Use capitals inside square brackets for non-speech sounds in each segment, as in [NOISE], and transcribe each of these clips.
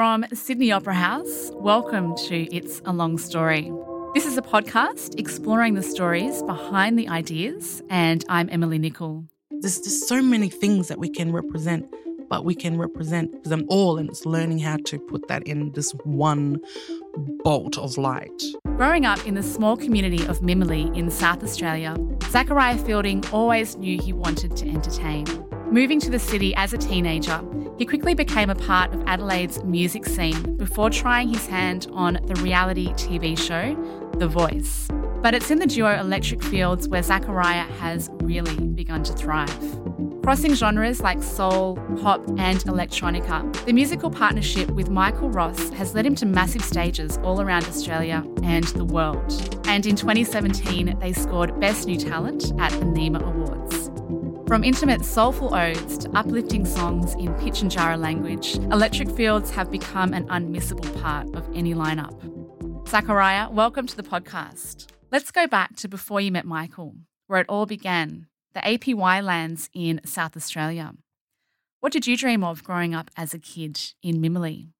From Sydney Opera House, welcome to It's a Long Story. This is a podcast exploring the stories behind the ideas, and I'm Emily Nichol. There's just so many things that we can represent, but we can represent them all, and it's learning how to put that in this one bolt of light. Growing up in the small community of Mimili in South Australia, Zaachariaha Fielding always knew he wanted to entertain. Moving to the city as a teenager, he quickly became a part of Adelaide's music scene before trying his hand on the reality TV show, The Voice. But it's in the duo Electric Fields where Zaachariaha has really begun to thrive. Crossing genres like soul, pop, and electronica, the musical partnership with Michael Ross has led him to massive stages all around Australia and the world. And in 2017, they scored Best New Talent at the NIMA Awards. From intimate, soulful odes to uplifting songs in Pitjantjatjara language, Electric Fields have become an unmissable part of any lineup. Zaachariaha, welcome to the podcast. Let's go back to before you met Michael, where it all began the APY lands in South Australia. What did you dream of growing up as a kid in Mimili?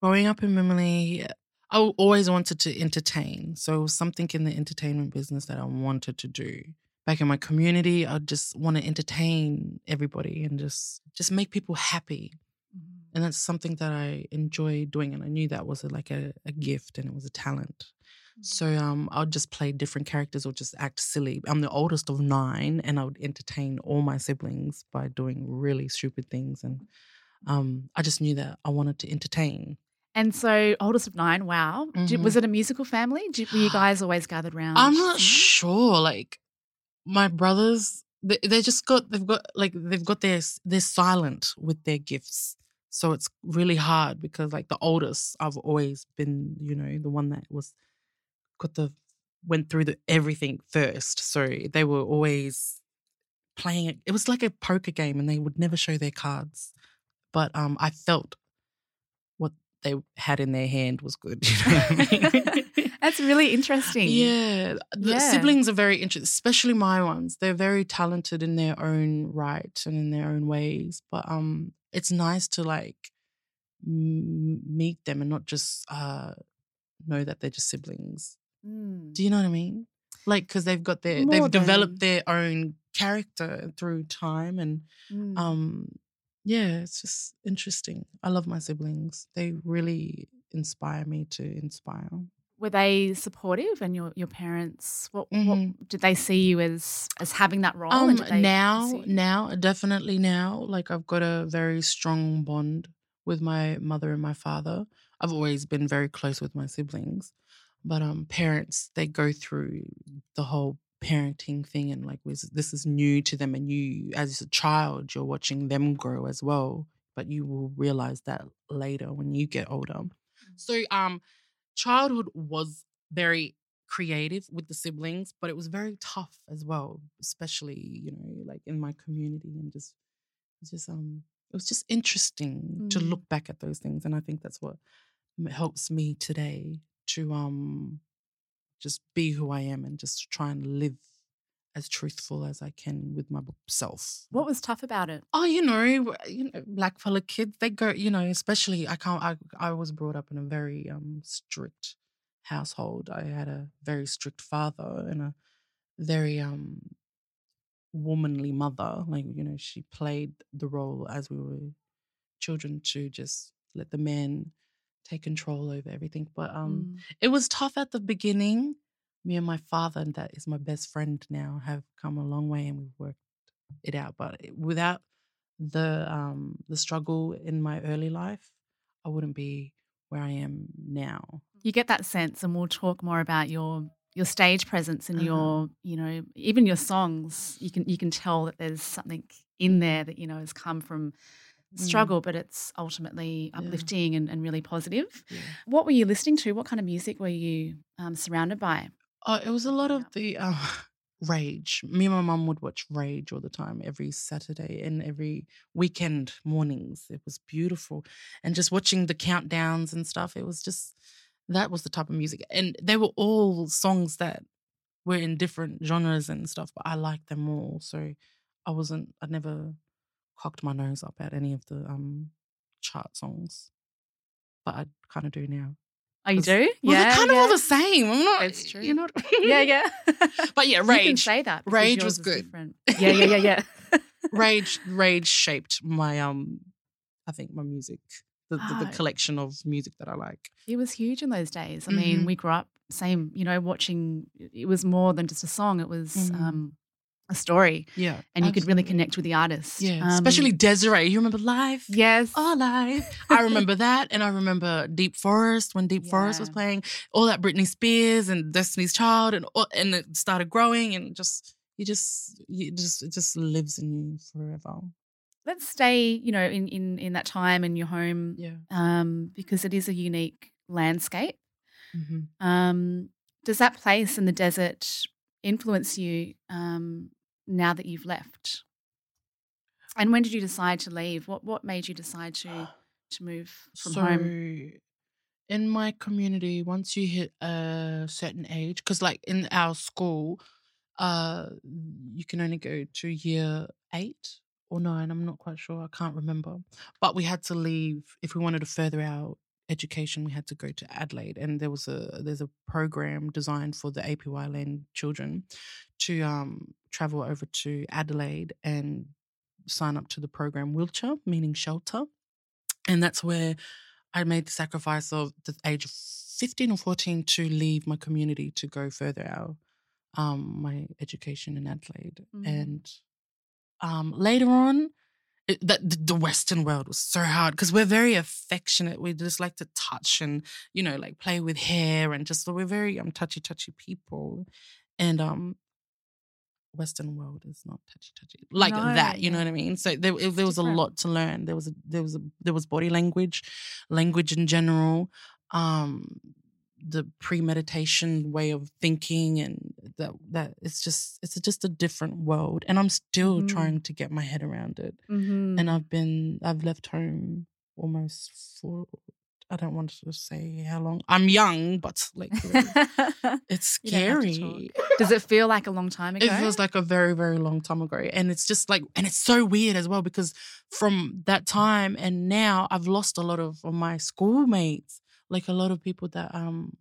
Growing up in Mimili, I always wanted to entertain. So something in the entertainment business that I wanted to do back in my community. I just want to entertain everybody and just just make people happy. Mm-hmm. And that's something that I enjoy doing. And I knew that was a, like a, a, gift and it was a talent. Mm-hmm. So um, I would just play different characters or just act silly. I'm the oldest of nine, and I would entertain all my siblings by doing really stupid things. And um, I just knew that I wanted to entertain. And so, oldest of nine, wow. Mm-hmm. Did, was it a musical family? Did, were you [GASPS] guys always gathered around? I'm not sure. Like, my brothers they, they just got they've got like they've got their they're silent with their gifts. So it's really hard because like the oldest i've always been you know the one that was got the went through the everything first. So they were always playing it it was like a poker game and they would never show their cards. But um i felt they had in their hand was good [LAUGHS] you know I mean? [LAUGHS] That's really interesting. Yeah. The yeah. siblings are very interesting, especially my ones. They're very talented in their own right and in their own ways. But um it's nice to like m- meet them and not just uh know that they're just siblings. Mm. Do you know what I mean? Like cuz they've got their More they've than... developed their own character through time and mm. um yeah, it's just interesting. I love my siblings. They really inspire me to inspire were they supportive and your your parents what, mm-hmm. what did they see you as as having that role um, now now definitely now like i've got a very strong bond with my mother and my father i've always been very close with my siblings but um parents they go through the whole parenting thing and like this is new to them and you as a child you're watching them grow as well but you will realize that later when you get older mm. so um childhood was very creative with the siblings, but it was very tough as well, especially, you know, like in my community and just just um it was just interesting mm. to look back at those things and I think that's what helps me today to um just be who I am and just try and live as truthful as I can with my self. What was tough about it? Oh, you know, you know, black fella kids, they go, you know, especially I can't I I was brought up in a very um strict household. I had a very strict father and a very um womanly mother. Like, you know, she played the role as we were children to just let the men take control over everything. But um mm. it was tough at the beginning me and my father, and that is my best friend now, have come a long way and we've worked it out. But without the um, the struggle in my early life, I wouldn't be where I am now. You get that sense, and we'll talk more about your your stage presence and uh-huh. your you know even your songs. You can you can tell that there's something in there that you know has come from. Struggle, mm. but it's ultimately uplifting yeah. and, and really positive. Yeah. What were you listening to? What kind of music were you um, surrounded by? Uh, it was a lot of the uh, [SIGHS] Rage. Me and my mum would watch Rage all the time, every Saturday and every weekend mornings. It was beautiful. And just watching the countdowns and stuff, it was just, that was the type of music. And they were all songs that were in different genres and stuff, but I liked them all. So I wasn't, I never cocked my nose up at any of the um chart songs. but I kind of do now. Oh, you do? Well, yeah, they're kind of all the same. I'm not. It's true. You know. [LAUGHS] yeah, yeah. [LAUGHS] But yeah, rage. You can rage. say that. Rage was good. different. [LAUGHS] Yeah, yeah, yeah, yeah. rage rage shaped my um i think my music the, the, the Ah. collection of music that i like It was huge in those days. I mean, Mhm. we grew up same, you know, watching. It was more than just a song. It was Mhm. um, a story, yeah and you could really connect with the artist. yeah Um, especially Des'ree you remember live yes. Oh, live. [LAUGHS] I remember that. And I remember Deep Forest when Deep Forest was playing, all that Britney Spears and Destiny's Child and and it started growing and just you just you just it just lives in you forever. Let's stay, you know, in in in that time in your home, Yeah. um, because it is a unique landscape. hmm Um, does that place in the desert influence you um, now that you've left? And when did you decide to leave? What what made you decide to to move from so home? in my community once you hit a certain age because like in our school uh you can only go to year eight or nine i'm not quite sure i can't remember but we had to leave if we wanted to further our education we had to go to adelaide and there was a there's a program designed for the apy land children to um travel over to adelaide and sign up to the program Wiltja meaning shelter and that's where I made the sacrifice of the age of 15 or 14 to leave my community to go further out um, my education in Adelaide. Mhm. And um, later on, it, that the the Western world was so hard because we're very affectionate. We just like to touch and you know like play with hair and just we're very um touchy touchy people, and um. Western world is not touchy touchy like No, that. You know what I mean? So there, there was a lot to learn. There was a, there was a, there was body language, language in general, um, the premeditation way of thinking, and that that it's just it's just a different world. And I'm still Mhm. trying to get my head around it. Mhm. And I've been I've left home almost for I don't want to say how long. I'm young, but like [LAUGHS] it's You don't have to scary. Does it feel like a long time ago? It feels like a very, very long time ago. And it's just like, and it's so weird as well because from that time and now, I've lost a lot of, of my schoolmates, like a lot of people that um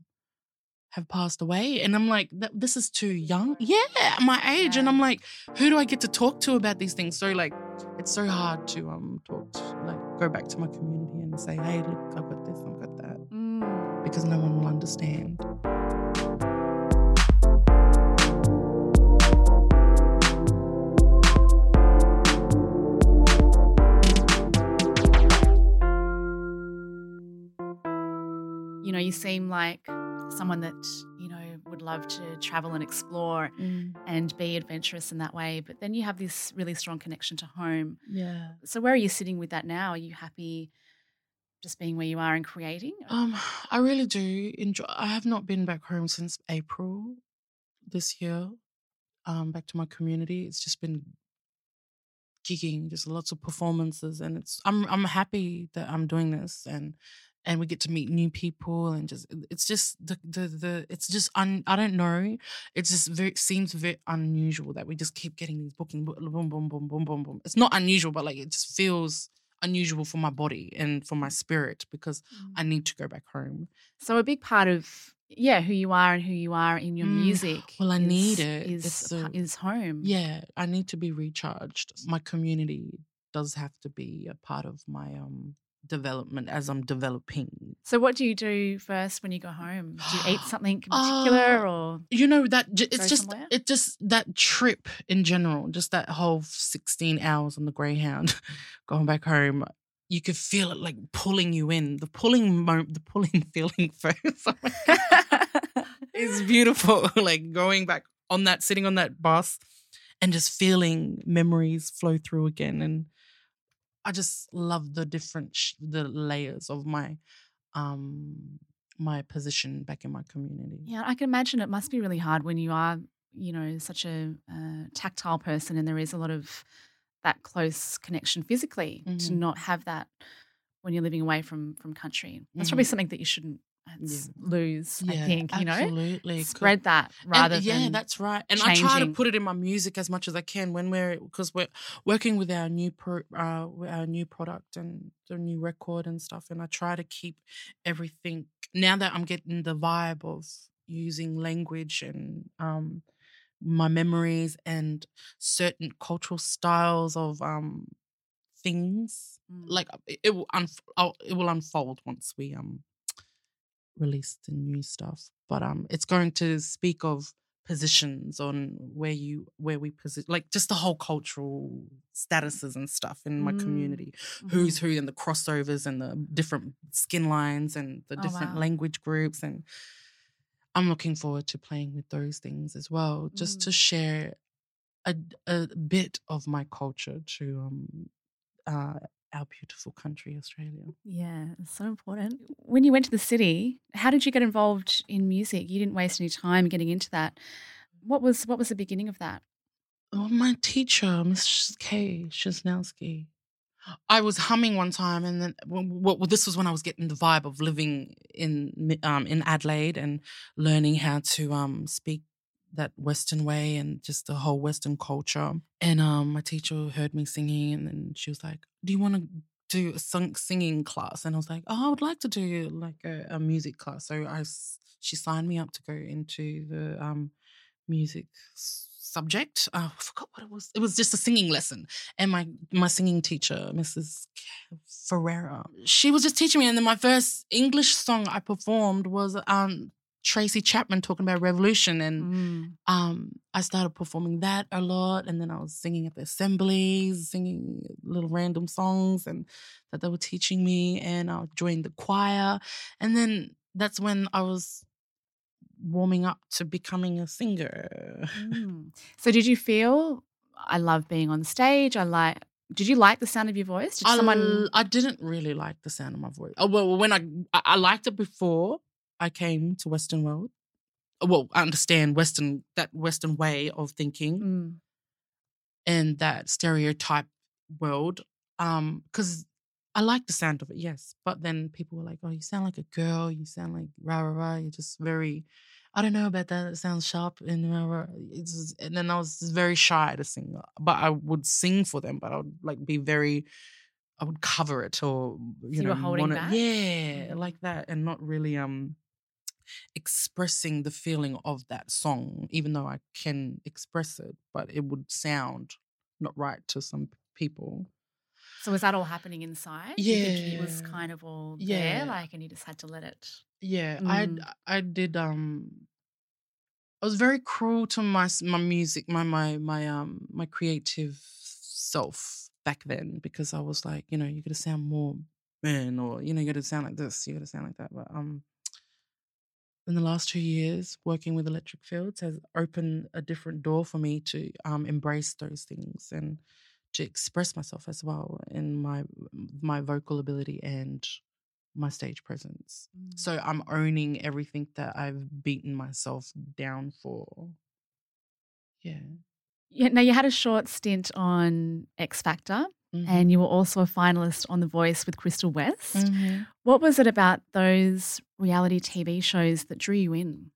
have passed away. And I'm like, this is too young. Yeah, my age. And I'm like, who do I get to talk to about these things? So like, it's so hard to um talk, to, like go back to my community and say, hey, look, I've got this, I've got that, Mm. because no one will understand. You know, you seem like someone that, you know, would love to travel and explore and be adventurous in that way. But then you have this really strong connection to home. Yeah. So where are you sitting with that now? Are you happy just being where you are and creating? Um, I really do enjoy. I have not been back home since April this year. Um, back to my community. It's just been gigging, just lots of performances, and it's. I'm I'm happy that I'm doing this, and and we get to meet new people, and just it's just the the the it's just un. I don't know. It just very seems very unusual that we just keep getting these booking boom boom boom boom boom boom. It's not unusual, but like it just feels unusual for my body and for my spirit because I need to go back home. So a big part of yeah, who you are and who you are in your Mm, music. well, I is- need it. Is It's a a- is home. Yeah, I need to be recharged. My community does have to be a part of my um development as I'm developing. So what do you do first when you go home? Do you eat [GASPS] something in particular Uh, or You know that j- it's just somewhere? it just that trip in general, just that whole 16 hours on the Greyhound [LAUGHS] going back home. You could feel it like pulling you in. The pulling mo- the pulling [LAUGHS] feeling first. [LAUGHS] It's beautiful. like going back on that, sitting on that bus and just feeling memories flow through again. And I just love the different, sh- the layers of my, um, my position back in my community. Yeah, I can imagine it must be really hard when you are, you know, such a uh, tactile person and there is a lot of that close connection physically to Mhm. not have that when you're living away from from country. That's probably something that you shouldn't it's lose. I think you know absolutely. 'Cause- spread that and rather yeah, than that's right. And I try to put it in my music as much as I can when we're because we're working with our new pro, uh, our new product and the new record and stuff. And I try to keep everything now that I'm getting the vibe of using language and um my memories and certain cultural styles of um things Mm. like it, it will unf- it will unfold once we um release the new stuff but um it's going to speak of positions on where you where we position like just the whole cultural statuses and stuff in my Mm. community Mm-hmm. who's who and the crossovers and the different skin lines and the Oh, different wow. language groups and i'm looking forward to playing with those things as well just Mm. to share a, a bit of my culture to um uh our beautiful country australia Yeah, it's so important. When you went to the city, how did you get involved in music? You didn't waste any time getting into that. What was what was the beginning of that? Oh, my teacher, Miss K. Shiznowski. I was humming one time, and then well, well, this was when I was getting the vibe of living in um, in Adelaide and learning how to um, speak that Western way and just the whole Western culture. And um, my teacher heard me singing, and then she was like, "Do you want to do a sung- singing class?" And I was like, "Oh, I would like to do like a, a music class." So I, she signed me up to go into the um, music subject. Uh, I forgot what it was. It was just a singing lesson, and my my singing teacher, Mrs. Ferreira, she was just teaching me. And then my first English song I performed was um, Tracy Chapman talking about revolution, and Mm. um, I started performing that a lot, and then I was singing at the assemblies, singing little random songs, and that they were teaching me, and I joined the choir, and then that's when I was warming up to becoming a singer. Mm. [LAUGHS] So did you feel I love being on stage? I like did you like the sound of your voice? Did I, someone I didn't really like the sound of my voice. Oh, well, when I I liked it before I came to Western world. Well, I understand Western that Western way of thinking. Mm. in that stereotype world. Um, because I like the sound of it, yes. But then people were like, "Oh, you sound like a girl. You sound like rah rah rah. You're just very." I don't know about that. It sounds sharp and rah, rah. It's and then I was very shy to sing, but I would sing for them. But I would like be very, I would cover it or you you know, were holding wanna- back? yeah, Mm. like that, and not really um expressing the feeling of that song, even though I can express it, but it would sound not right to some people. So was that all happening inside? You think It was kind of all Yeah. there, like, and you just had to let it. Yeah, Mm. I I did um I was very cruel to my my music, my my my um my creative self back then because I was like, you know, you got to sound more man or you know, you got to sound like this, you got to sound like that. But um in the last two years, working with Electric Fields has opened a different door for me to um, embrace those things and to express myself as well in my my vocal ability and my stage presence. Mm. So I'm owning everything that I've beaten myself down for. Yeah. Yeah, now you had a short stint on X Factor, Mm-hmm. and you were also a finalist on The Voice with Crystal West. Mhm. What was it about those reality TV shows that drew you in?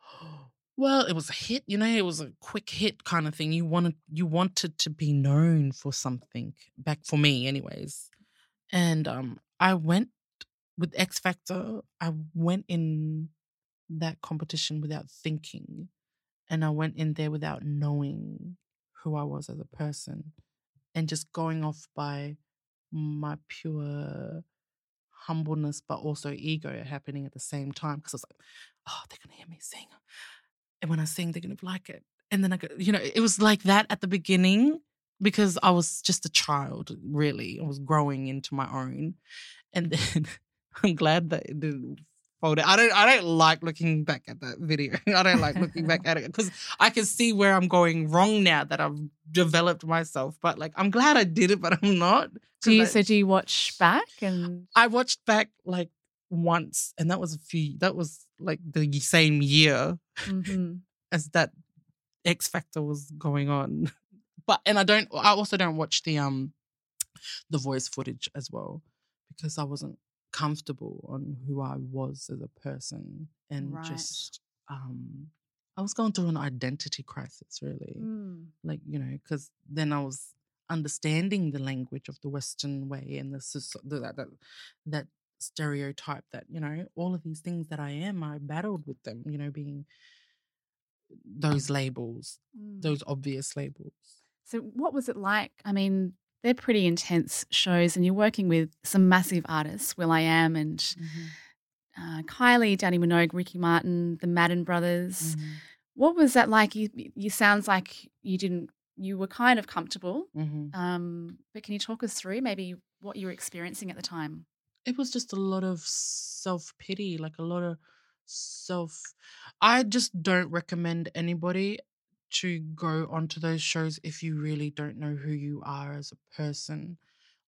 [GASPS] Well, it was a hit, you know, it was a quick hit kind of thing. You wanted you wanted to be known for something back for me anyways. And um I went with X Factor, I went in that competition without thinking. And I went in there without knowing who I was as a person and just going off by my pure humbleness, but also ego happening at the same time. Because I was like, oh, they're going to hear me sing. And when I sing, they're going to like it. And then I go, you know, it was like that at the beginning because I was just a child, really. I was growing into my own. And [LAUGHS] then I'm glad that it didn't fold out. I don't I don't like looking back at that video. [LAUGHS] I don't like looking back at it because I can see where I'm going wrong now that I've developed myself. But like I'm glad I did it, but I'm not. Do you I- so do you watch back and I watched back like once, and that was a few. That was like the same year Mhm. [LAUGHS] as that X Factor was going on. [LAUGHS] But and I don't. I also don't watch the um the voice footage as well because I wasn't comfortable on who I was as a person and Right. just um I was going through an identity crisis really Mm. like you know because then I was understanding the language of the Western way and the, the that, that that stereotype that you know all of these things that I am I battled with them you know being those labels Mm. those obvious labels So, what was it like? I mean, they're pretty intense shows, and you're working with some massive artists, will.i.am and Mm-hmm. uh, Kylie, Dannii Minogue, Ricky Martin, the Madden Brothers. Mhm. What was that like? You, you sounds like you didn't. You were kind of comfortable, Mhm. um, but can you talk us through maybe what you were experiencing at the time? it was just a lot of self pity, like a lot of self. I just don't recommend anybody to go onto those shows if you really don't know who you are as a person.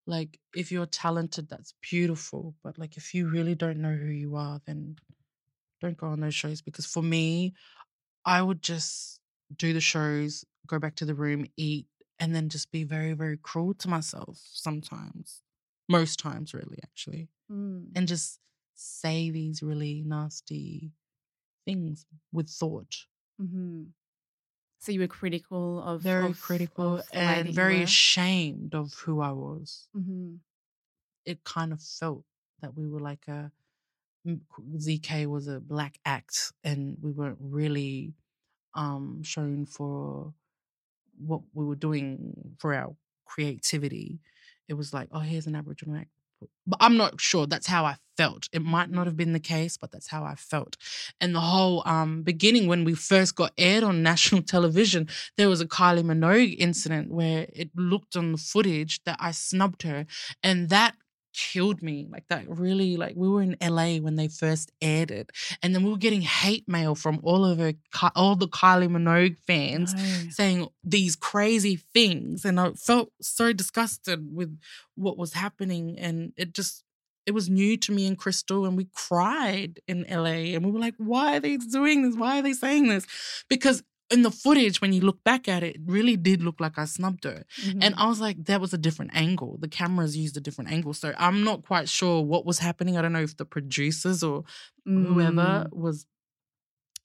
Like, if you're talented, that's beautiful. But, like, if you really don't know who you are, then don't go on those shows. Because for me, I would just do the shows, go back to the room, eat, and then just be very, very cruel to myself sometimes. Most times, really, actually Mm. and just say these really nasty things with thought. hmm So you were critical of Very of- critical of and very were? ashamed of who I was. Mhm. It kind of felt that we were like a ZK was a black act and we weren't really um shown for what we were doing for our creativity. It was like, oh, here's an Aboriginal act. But I'm not sure. That's how I felt. It might not have been the case, but that's how I felt. And the whole um, beginning, when we first got aired on [LAUGHS] national television, there was a Kylie Minogue incident where it looked on the footage that I snubbed her, and that killed me. Like that really, like we were in LA when they first aired it, and then we were getting hate mail from all of her, all the Kylie Minogue fans No. saying these crazy things and I felt so disgusted with what was happening and it just it was new to me and Crystal and we cried in LA and we were like why are they doing this why are they saying this because in the footage when you look back at it it really did look like I snubbed her and Mhm. I was like that was a different angle the cameras used a different angle so I'm not quite sure what was happening I don't know if the producers or whoever Mm. was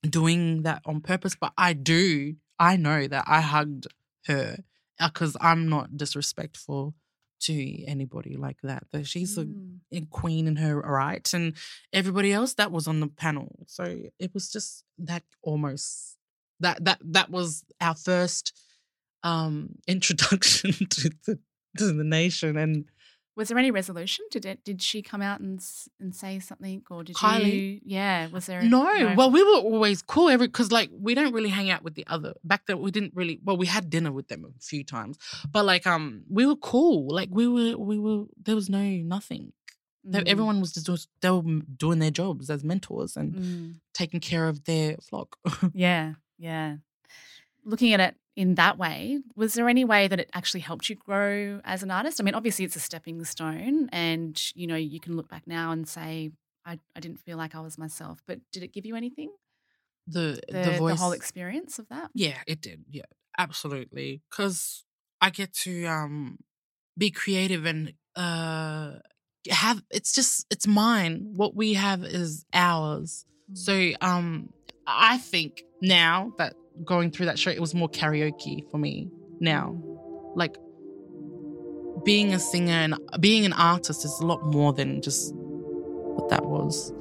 doing that on purpose. But I do, I know that I hugged her because I'm not disrespectful to anybody like that. That she's a, Mm. a queen in her right, and everybody else that was on the panel. So it was just that almost that that that was our first um [LAUGHS] introduction to the to the nation and Was there any resolution? Did it? Did she come out and and say something, or did Kylie? you? Yeah. Was there? No, well, we were always cool every because like we don't really hang out with the other back then. We didn't really. Well, we had dinner with them a few times, but like um, we were cool. Like we were, we were. There was no nothing. Mm. Everyone was just doing- they were doing their jobs as mentors and Mm. taking care of their flock. [LAUGHS] Yeah, yeah. Looking at it in that way, was there any way that it actually helped you grow as an artist? I mean, obviously it's a stepping stone and you know, you can look back now and say I, I didn't feel like I was myself, but did it give you anything? the The, the voice, the whole experience of that? Yeah, it did. Yeah, absolutely. Because I get to um be creative and uh have it's just it's mine. What we have is ours. Mm. So um I think now that going through that show, it was more karaoke for me now. Like being a singer and being an artist is a lot more than just what that was.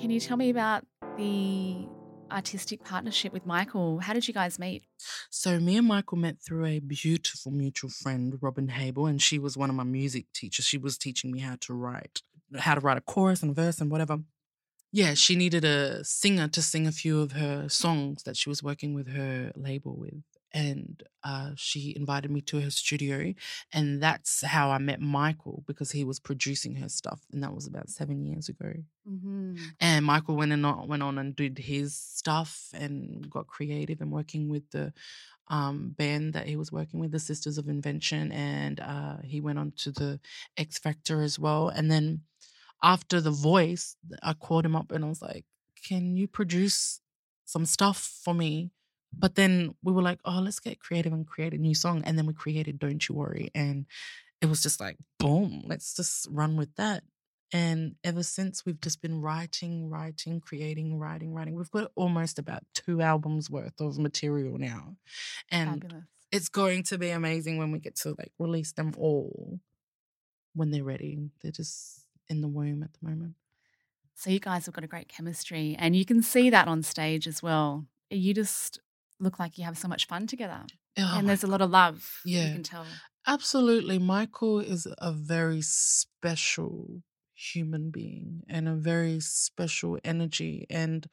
Can you tell me about the artistic partnership with Michael? How did you guys meet? So me and Michael met through a beautiful mutual friend, Robin Habel, and she was one of my music teachers. She was teaching me how to write, how to write a chorus and verse and whatever. Yeah, she needed a singer to sing a few of her songs that she was working with her label with. And uh, she invited me to her studio. And that's how I met Michael because he was producing her stuff. And that was about seven years ago. Mm-hmm. And Michael went and on, went on and did his stuff and got creative and working with the um, band that he was working with, the Sisters of Invention, and uh, he went on to the X Factor as well. And then after The Voice, I called him up and I was like, can you produce some stuff for me? But then we were like, oh, let's get creative and create a new song. And then we created Don't You Worry. And it was just like, boom, let's just run with that. And ever since, we've just been writing, writing, creating, writing, writing. We've got almost about two albums worth of material now. And Fabulous. it's going to be amazing when we get to like release them all when they're ready. They're just in the womb at the moment. So you guys have got a great chemistry, and you can see that on stage as well. You just look like you have so much fun together, Oh and there's a lot of love. Yeah. you can tell. Absolutely. Michael is a very special human being and a very special energy. And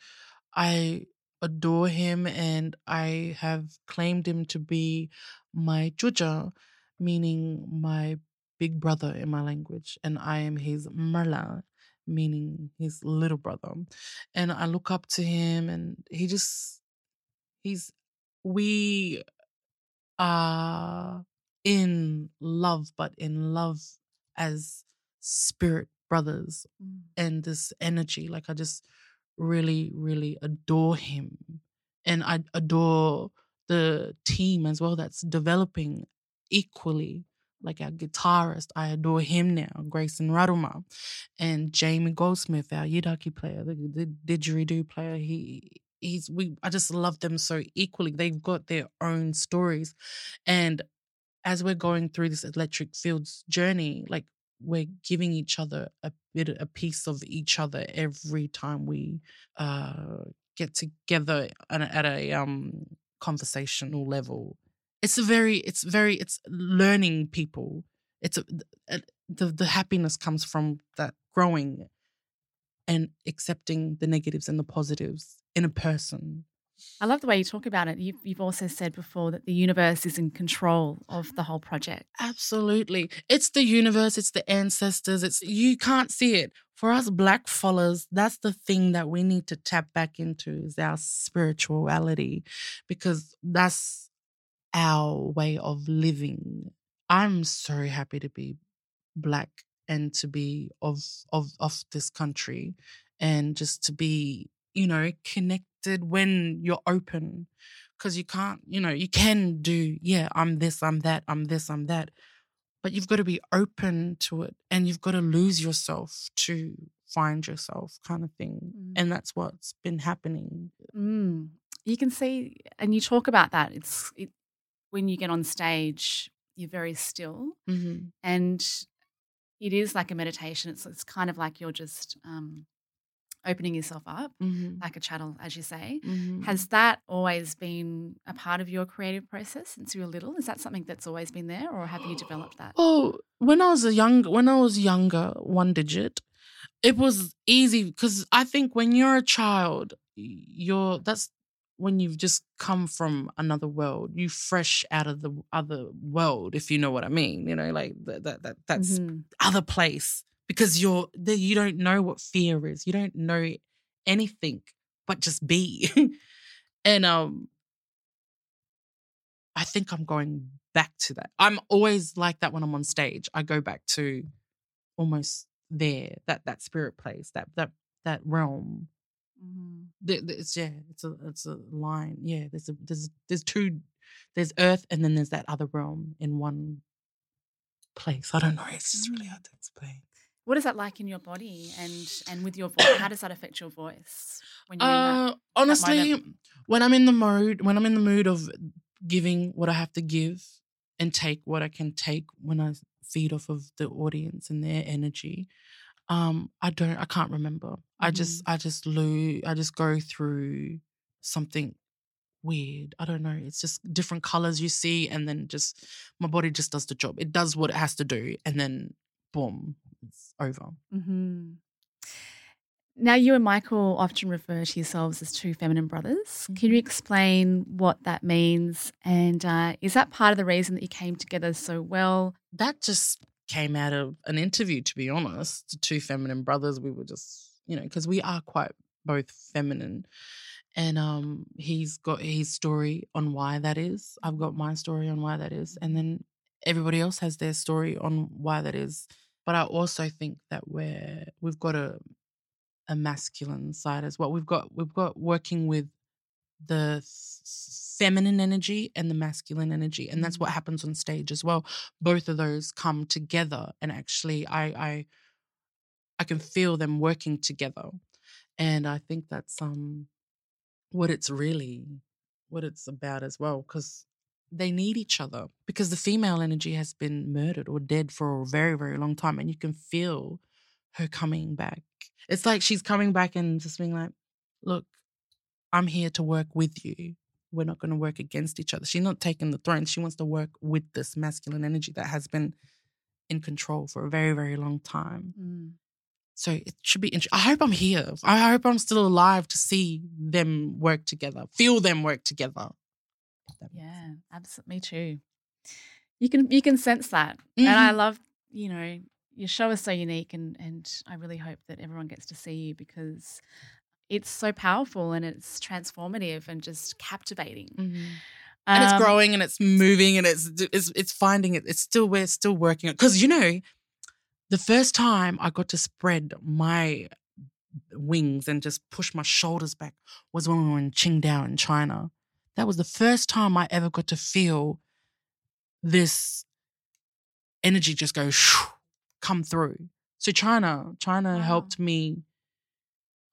I adore him and I have claimed him to be my juja, meaning my big brother in my language. And I am his mala, meaning his little brother. And I look up to him and he just, he's, we are in love, but in love as spirit brothers Mm. and this energy. Like I just really, really adore him. And I adore the team as well that's developing equally. Like our guitarist, I adore him now, Grayson Raduma. And Jamie Goldsmith, our Yidaki player, the, the didgeridoo player, he he's we I just love them so equally. They've got their own stories. And as we're going through this electric fields journey, like we're giving each other a bit a piece of each other every time we uh get together at a, at a um conversational level it's a very it's very it's learning people it's a, a, the the happiness comes from that growing and accepting the negatives and the positives in a person I love the way you talk about it. You've, you've also said before that the universe is in control of the whole project. Absolutely. It's the universe, it's the ancestors, it's you can't see it. For us black followers, that's the thing that we need to tap back into is our spirituality because that's our way of living. I'm so happy to be black and to be of of of this country and just to be, you know, connected when you're open because you can't, you know, you can do, yeah, I'm this, I'm that, I'm this, I'm that. But you've got to be open to it and you've got to lose yourself to find yourself, kind of thing. Mm. And that's what's been happening. Mm. You can see, and you talk about that. It's it, when you get on stage, you're very still, Mm-hmm. and it is like a meditation. It's it's kind of like you're just um, opening yourself up, Mm-hmm. like a channel, as you say. Mm-hmm. Has that always been a part of your creative process since you were little? Is that something that's always been there, or have you developed that? Oh, when I was a young, when I was younger, one digit, it was easy because I think when you're a child, you're that's when you've just come from another world. You fresh out of the other world, if you know what I mean. You know, like that that, that that's Mhm. other place because you're there. You don't know what fear is. You don't know anything but just be. [LAUGHS] and um, I think I'm going back to that. I'm always like that when I'm on stage. I go back to almost there, that that spirit place, that that that realm. Mhm. Th- It's yeah, it's a it's a line. Yeah, there's a there's there's two, there's earth and then there's that other realm in one place. I don't know. It's just really hard to explain. What is that like in your body and and with your voice? How does that affect your voice when you're in that? Uh, honestly, moment? when I'm in the mode, when I'm in the mood of giving what I have to give and take what I can take, when I feed off of the audience and their energy, um, I don't, I can't remember. I just, I just lose, I just go through something weird. I don't know. It's just different colors you see, and then just my body just does the job. It does what it has to do, and then boom, it's over. hmm Now, you and Michael often refer to yourselves as two feminine brothers. Can you Mhm. explain what that means? And uh, is that part of the reason that you came together so well? that just came out of an interview, to be honest. Two feminine brothers, we were just, you know, because we are quite both feminine. And um, he's got his story on why that is. I've got my story on why that is. And then everybody else has their story on why that is. But I also think that we're we've got a a masculine side as well. We've got we've got working with the feminine energy and the masculine energy, and that's what Mm. happens on stage as well. Both of those come together, and actually, I I I can feel them working together, and I think that's um what it's really what it's about as well because they need each other because the female energy has been murdered or dead for a very very long time and you can feel her coming back it's like she's coming back and just being like look i'm here to work with you we're not going to work against each other she's not taking the throne she wants to work with this masculine energy that has been in control for a very very long time Mm. so it should be interesting. I hope I'm here. I hope I'm still alive to see them work together, feel them work together. If that makes Yeah, absolutely. Me too. You can you can sense that, and I Mhm. love you know your show is so unique, and and I really hope that everyone gets to see you because it's so powerful and it's transformative and just captivating. And it's Um, growing and it's moving and it's it's it's finding it. It's still we're still working on because you know, the first time I got to spread my wings and just push my shoulders back was when we were in Qingdao in China. That was the first time I ever got to feel this energy just go shoo, come through. So China, China Wow. helped me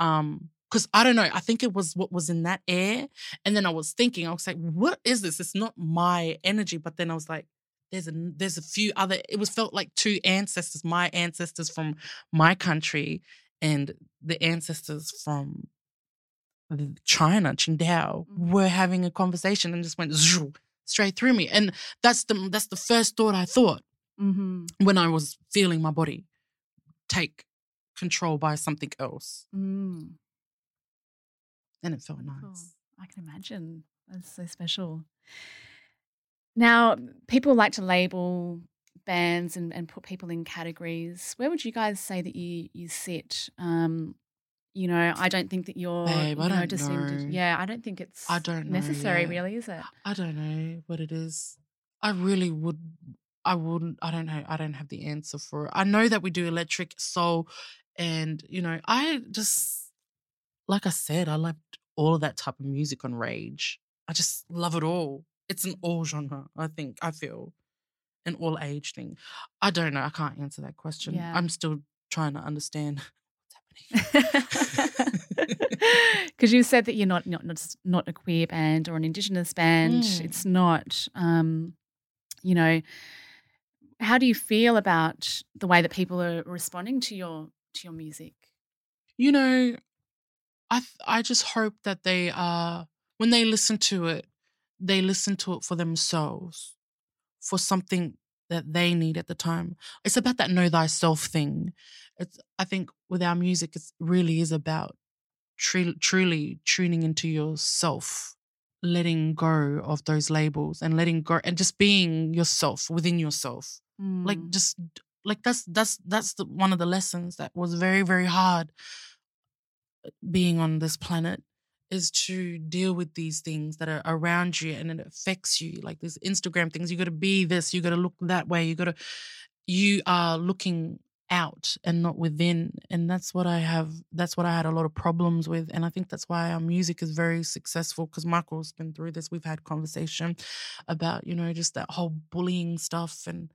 um because I don't know, I think it was what was in that air. And then I was thinking, I was like, what is this? It's not my energy. But then I was like, there's a there's a few other it was felt like two ancestors, my ancestors from my country and the ancestors from China, Qingdao, Mhm. were having a conversation and just went straight through me. And that's the that's the first thought I thought mhm, when I was feeling my body take control by something else. mm. And it felt nice. I can imagine. That's so special. Now, people like to label bands and, and put people in categories. Where would you guys say that you you sit? Um, you know, I don't think that you're Babe, I you know, don't know. yeah, I don't think it's I don't know necessary, really, is it? I don't know what it is. I really would. I wouldn't. I don't know. I don't have the answer for it. I know that we do electric soul, and you know, I just like I said, I loved all of that type of music on Rage. I just love it all. It's an all genre. I think. I feel an all age thing. I don't know. I can't answer that question. Yeah. I'm still trying to understand [LAUGHS] what's happening. Because you said that you're not not not, not a queer band or an indigenous band. Mm. It's not. Um, you know, how do you feel about the way that people are responding to your to your music? you know, I th- I just hope that they uh when they listen to it, they listen to it for themselves, for something that they need at the time. It's about that know thyself thing. It's I think with our music, it really is about tru- truly tuning into yourself, letting go of those labels and letting go and just being yourself within yourself like Mm. just like that's that's that's the, one of the lessons that was very very hard being on this planet is to deal with these things that are around you and it affects you like these instagram things you got to be this you got to look that way you got to you are looking out and not within. And that's what i have that's what i had a lot of problems with. And i think that's why our music is very successful because michael's been through this. We've had conversation about you know just that whole bullying stuff and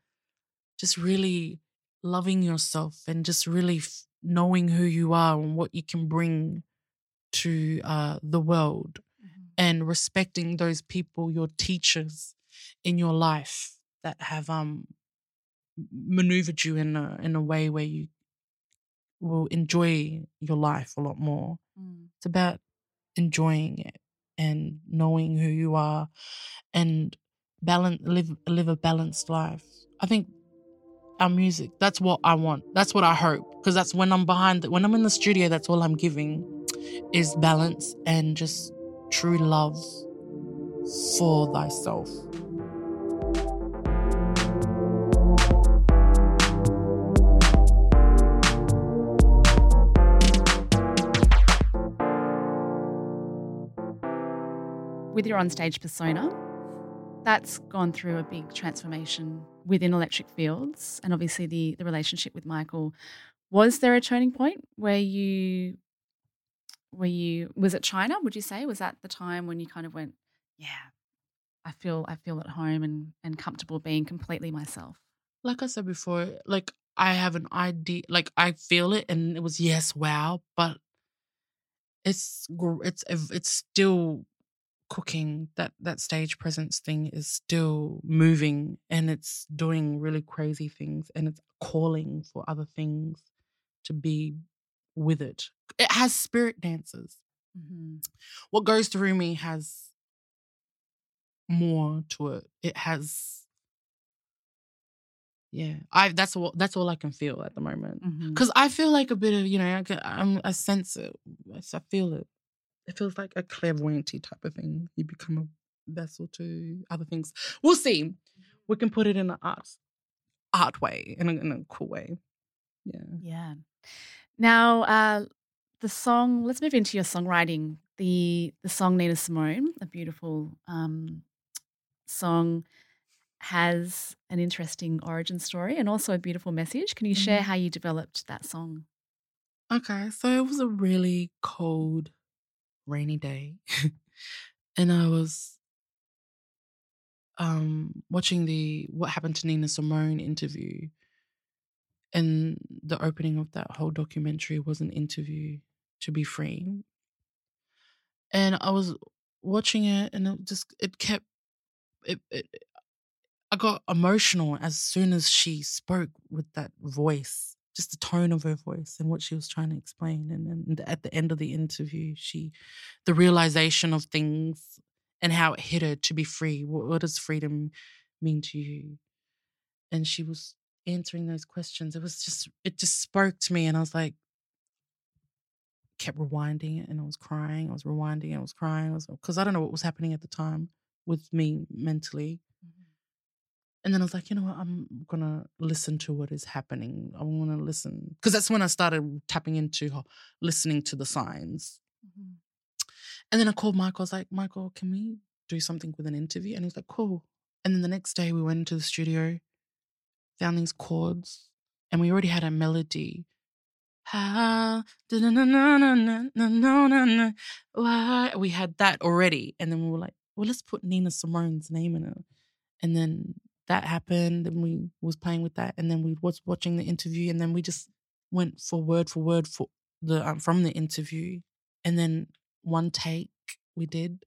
just really loving yourself and just really knowing who you are and what you can bring to uh, the world Mhm. and respecting those people, your teachers in your life that have um maneuvered you in a in a way where you will enjoy your life a lot more. Mm. It's about enjoying it and knowing who you are and balance live live a balanced life. I think our music that's what I want. That's what I hope because that's when I'm behind when I'm in the studio that's all I'm giving is balance and just true love for thyself. With your onstage persona, that's gone through a big transformation within Electric Fields, and obviously the the relationship with Michael. Was there a turning point where you were you? Was it China? Would you say was that the time when you kind of went, yeah, I feel I feel at home and and comfortable being completely myself. Like I said before, like I have an idea, like I feel it, and it was yes, wow, but it's it's it's still cooking. That that stage presence thing is still moving, and it's doing really crazy things, and it's calling for other things to be with it. It has spirit dances. Mm-hmm. What goes through me has more to it. It has yeah i that's all that's all i can feel at the moment because mm-hmm. i feel like a bit of you know I, can, I'm, I sense it i feel it it feels like a clairvoyanty type of thing. You become a vessel to other things. We'll see. We can put it in an art art way in a, in a cool way. Yeah. Yeah. Now uh the song let's move into your songwriting. The the song nina simone a beautiful um song has an interesting origin story and also a beautiful message. Can you share mm-hmm. how you developed that song? Okay, so it was a really cold, rainy day, [LAUGHS] and I was um, watching the "What Happened to Nina Simone" interview, and the opening of that whole documentary was an interview to be free, and I was watching it, and it just it kept it, it I got emotional as soon as she spoke with that voice, just the tone of her voice and what she was trying to explain. And then at the end of the interview, she, the realization of things and how it hit her to be free. What, what does freedom mean to you? And she was answering those questions. It was just, it just spoke to me. And I was like, kept rewinding it and I was crying. I was rewinding and I was crying. Because I, I don't know what was happening at the time with me mentally. And then I was like, you know what? I'm gonna listen to what is happening. I want to listen because that's when I started tapping into listening to the signs. Mm-hmm. And then I called Michael. I was like, Michael, can we do something with an interview? And he's like, cool. And then the next day we went into the studio, found these chords, and we already had a melody. We had that already, and then we were like, well, let's put Nina Simone's name in it. And then that happened and we was playing with that and then we was watching the interview and then we just went for word for word for the um, from the interview and then one take we did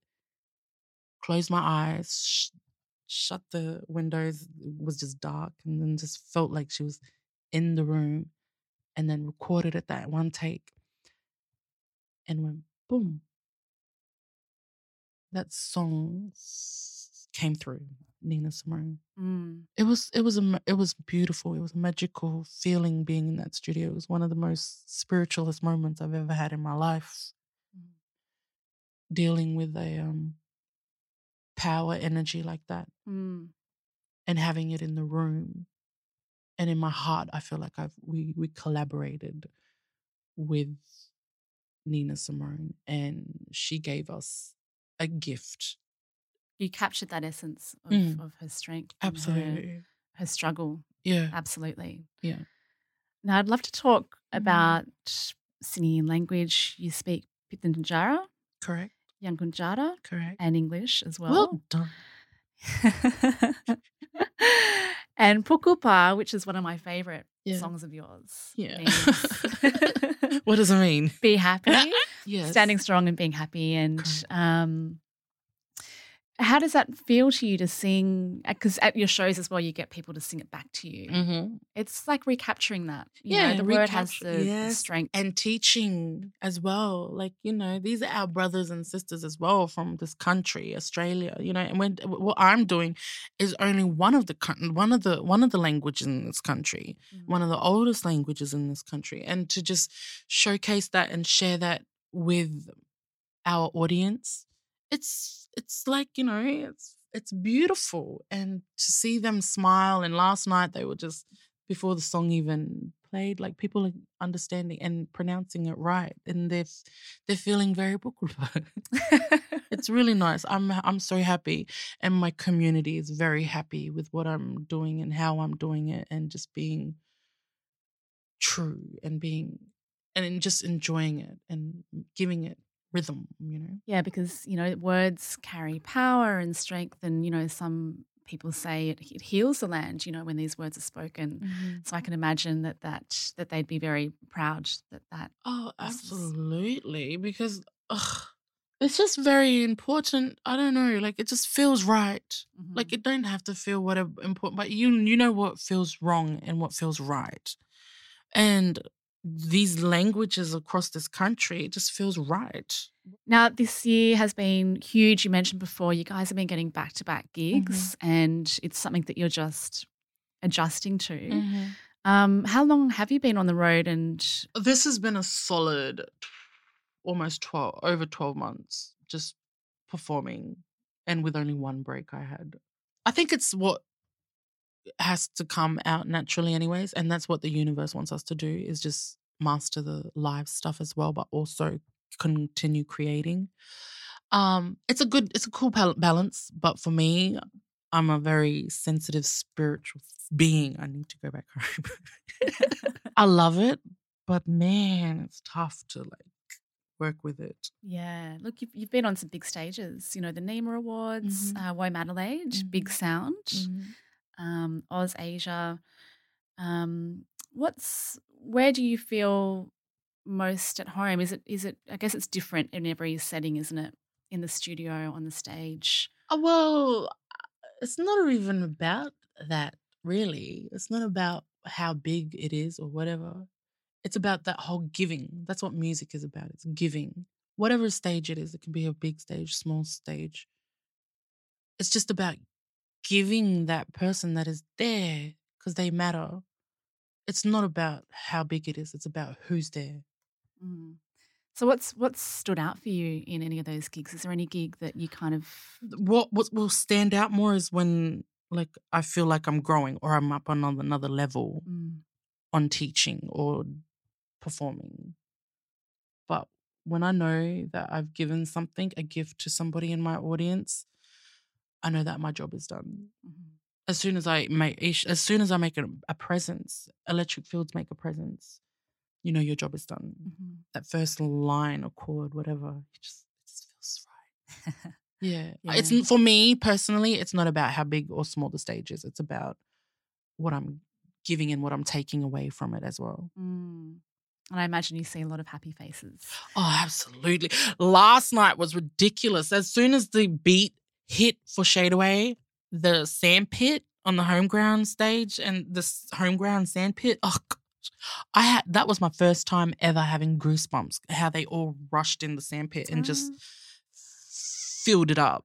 closed my eyes sh- shut the windows it was just dark and then just felt like she was in the room and then recorded it that one take and went boom. That song came through Nina Simone. Mm. It was it was a it was beautiful. It was a magical feeling being in that studio. It was one of the most spiritualist moments I've ever had in my life. Mm. Dealing with a um power energy like that. Mm. And having it in the room. And in my heart, I feel like I've we we collaborated with Nina Simone and she gave us a gift you captured that essence of, mm. of her strength, absolutely, her, her, struggle. Yeah, absolutely. Yeah. Now, I'd love to talk mm. about Singing language. You speak Pitjantjatjara, correct? Yankunytjatjara, correct, and English as well. Well done. [LAUGHS] and Pukulpa, which is one of my favorite yeah. songs of yours. Yeah. [LAUGHS] what does it mean? Be happy. [LAUGHS] yes. Standing strong and being happy. And um, how does that feel to you to sing? Because uh, at your shows as well, you get people to sing it back to you. Mm-hmm. It's like recapturing that. You yeah, know, the word has the, yes. the, strength and teaching as well. Like you know, these are our brothers and sisters as well from this country, Australia. You know, and when what I'm doing is only one of the one of the one of the languages in this country, mm-hmm. one of the oldest languages in this country, and to just showcase that and share that with our audience it's it's like you know it's it's beautiful and to see them smile and last night they were just before the song even played like people are understanding and pronouncing it right and they're they're feeling very pukulpa. [LAUGHS] it's really nice i'm i'm so happy and my community is very happy with what i'm doing and how i'm doing it and just being true and being and just enjoying it and giving it rhythm, you know. Yeah, because, you know, words carry power and strength. And, you know, some people say it, it heals the land, you know, when these words are spoken. Mm-hmm. So I can imagine that that, that they'd be very proud that that. Oh, absolutely. Because ugh, it's just very important. I don't know. Like it just feels right. Like it don't have to feel whatever important, but you you know what feels wrong and what feels right. And these languages across this country, it just feels right. Now, this year has been huge. You mentioned before, you guys have been getting back to back gigs, and it's something that you're just adjusting to. Um, how long have you been on the road? And This has been a solid almost 12 over 12 months just performing and with only one break I had. I think it's what has to come out naturally anyways and that's what the universe wants us to do is just master the live stuff as well but also continue creating. Um it's a good it's a cool bal- balance but for me I'm a very sensitive spiritual being. I need to go back home. [LAUGHS] I love it, but man, it's tough to like work with it. yeah, look, you've, you've been on some big stages. You know, the NIMA Awards, Mhm. uh, Womadelaide, Adelaide, Big Mhm. Sound, Mm-hmm. Um, Oz Asia. Um, what's where do you feel most at home? Is it is it? I guess it's different in every setting, isn't it? In the studio, on the stage. Oh, well, it's not even about that, really. It's not about how big it is or whatever. It's about that whole giving. That's what music is about. It's giving. Whatever stage it is, it can be a big stage, small stage. It's just about giving that person that is there because they matter. It's not about how big it is, it's about who's there. Mm. So what's what's stood out for you in any of those gigs? Is there any gig that you kind of what what will stand out more is when like I feel like I'm growing or I'm up on another, another level mm, on teaching or performing. But when I know that I've given something, a gift to somebody in my audience, I know that my job is done. mhm. As soon as I make, as soon as I make a, a presence, electric fields make a presence. You know your job is done. Mhm. That first line or chord, whatever, it just, it just feels right. [LAUGHS] Yeah. It's Yeah. n- for me personally, it's not about how big or small the stage is. It's about what I'm giving and what I'm taking away from it as well. Mm. And I imagine you see a lot of happy faces. Oh, absolutely. Last night was ridiculous. As soon as the beat hit for Shade Away, the sand pit on the Homeground stage and the Homeground sand pit, oh gosh. I had that was my first time ever having goosebumps. How they all rushed in the sand pit and just mm. filled it up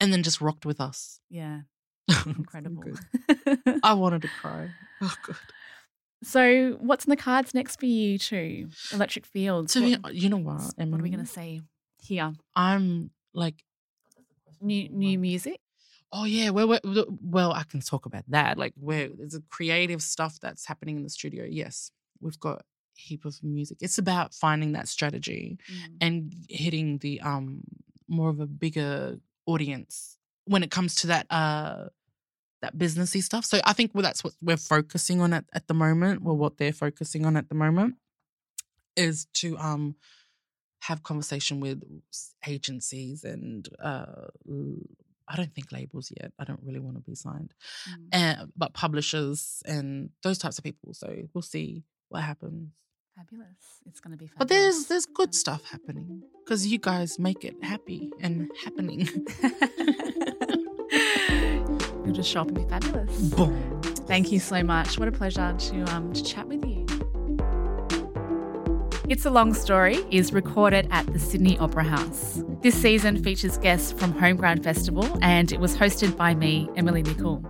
and then just rocked with us. Yeah, [LAUGHS] incredible. [LAUGHS] I wanted to cry. Oh, good. so, what's in the cards next for you two? Electric Fields. Me, what, uh, you know what? And what are we going to see here? I'm like New new music. Oh yeah, well, well, well, I can talk about that. Like, where there's a creative stuff that's happening in the studio. Yes, we've got a heap of music. It's about finding that strategy Mm. and hitting the um more of a bigger audience when it comes to that uh that businessy stuff. So I think well, that's what we're focusing on at, at the moment. Well, what they're focusing on at the moment is to um have conversation with agencies and uh I don't think labels yet. I don't really want to be signed, Mm. and but publishers and those types of people. So we'll see what happens. Fabulous. It's going to be fabulous. But there's there's good stuff happening because you guys make it happy and happening. [LAUGHS] You'll just show up and be fabulous. Boom. Thank you so much. What a pleasure to um to chat with you. It's a Long Story is recorded at the Sydney Opera House. This season features guests from Homeground Festival and it was hosted by me, Emily Nicol.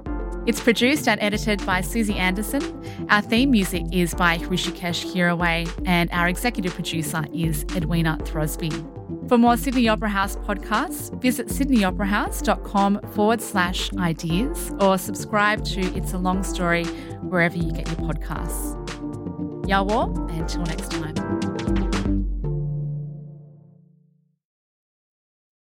It's produced and edited by Susie Anderson. Our theme music is by Hrishikesh Hirway and our executive producer is Edwina Throsby. For more Sydney Opera House podcasts, visit sydneyoperahouse.com forward slash ideas or subscribe to It's a Long Story wherever you get your podcasts. Yawo, until next time.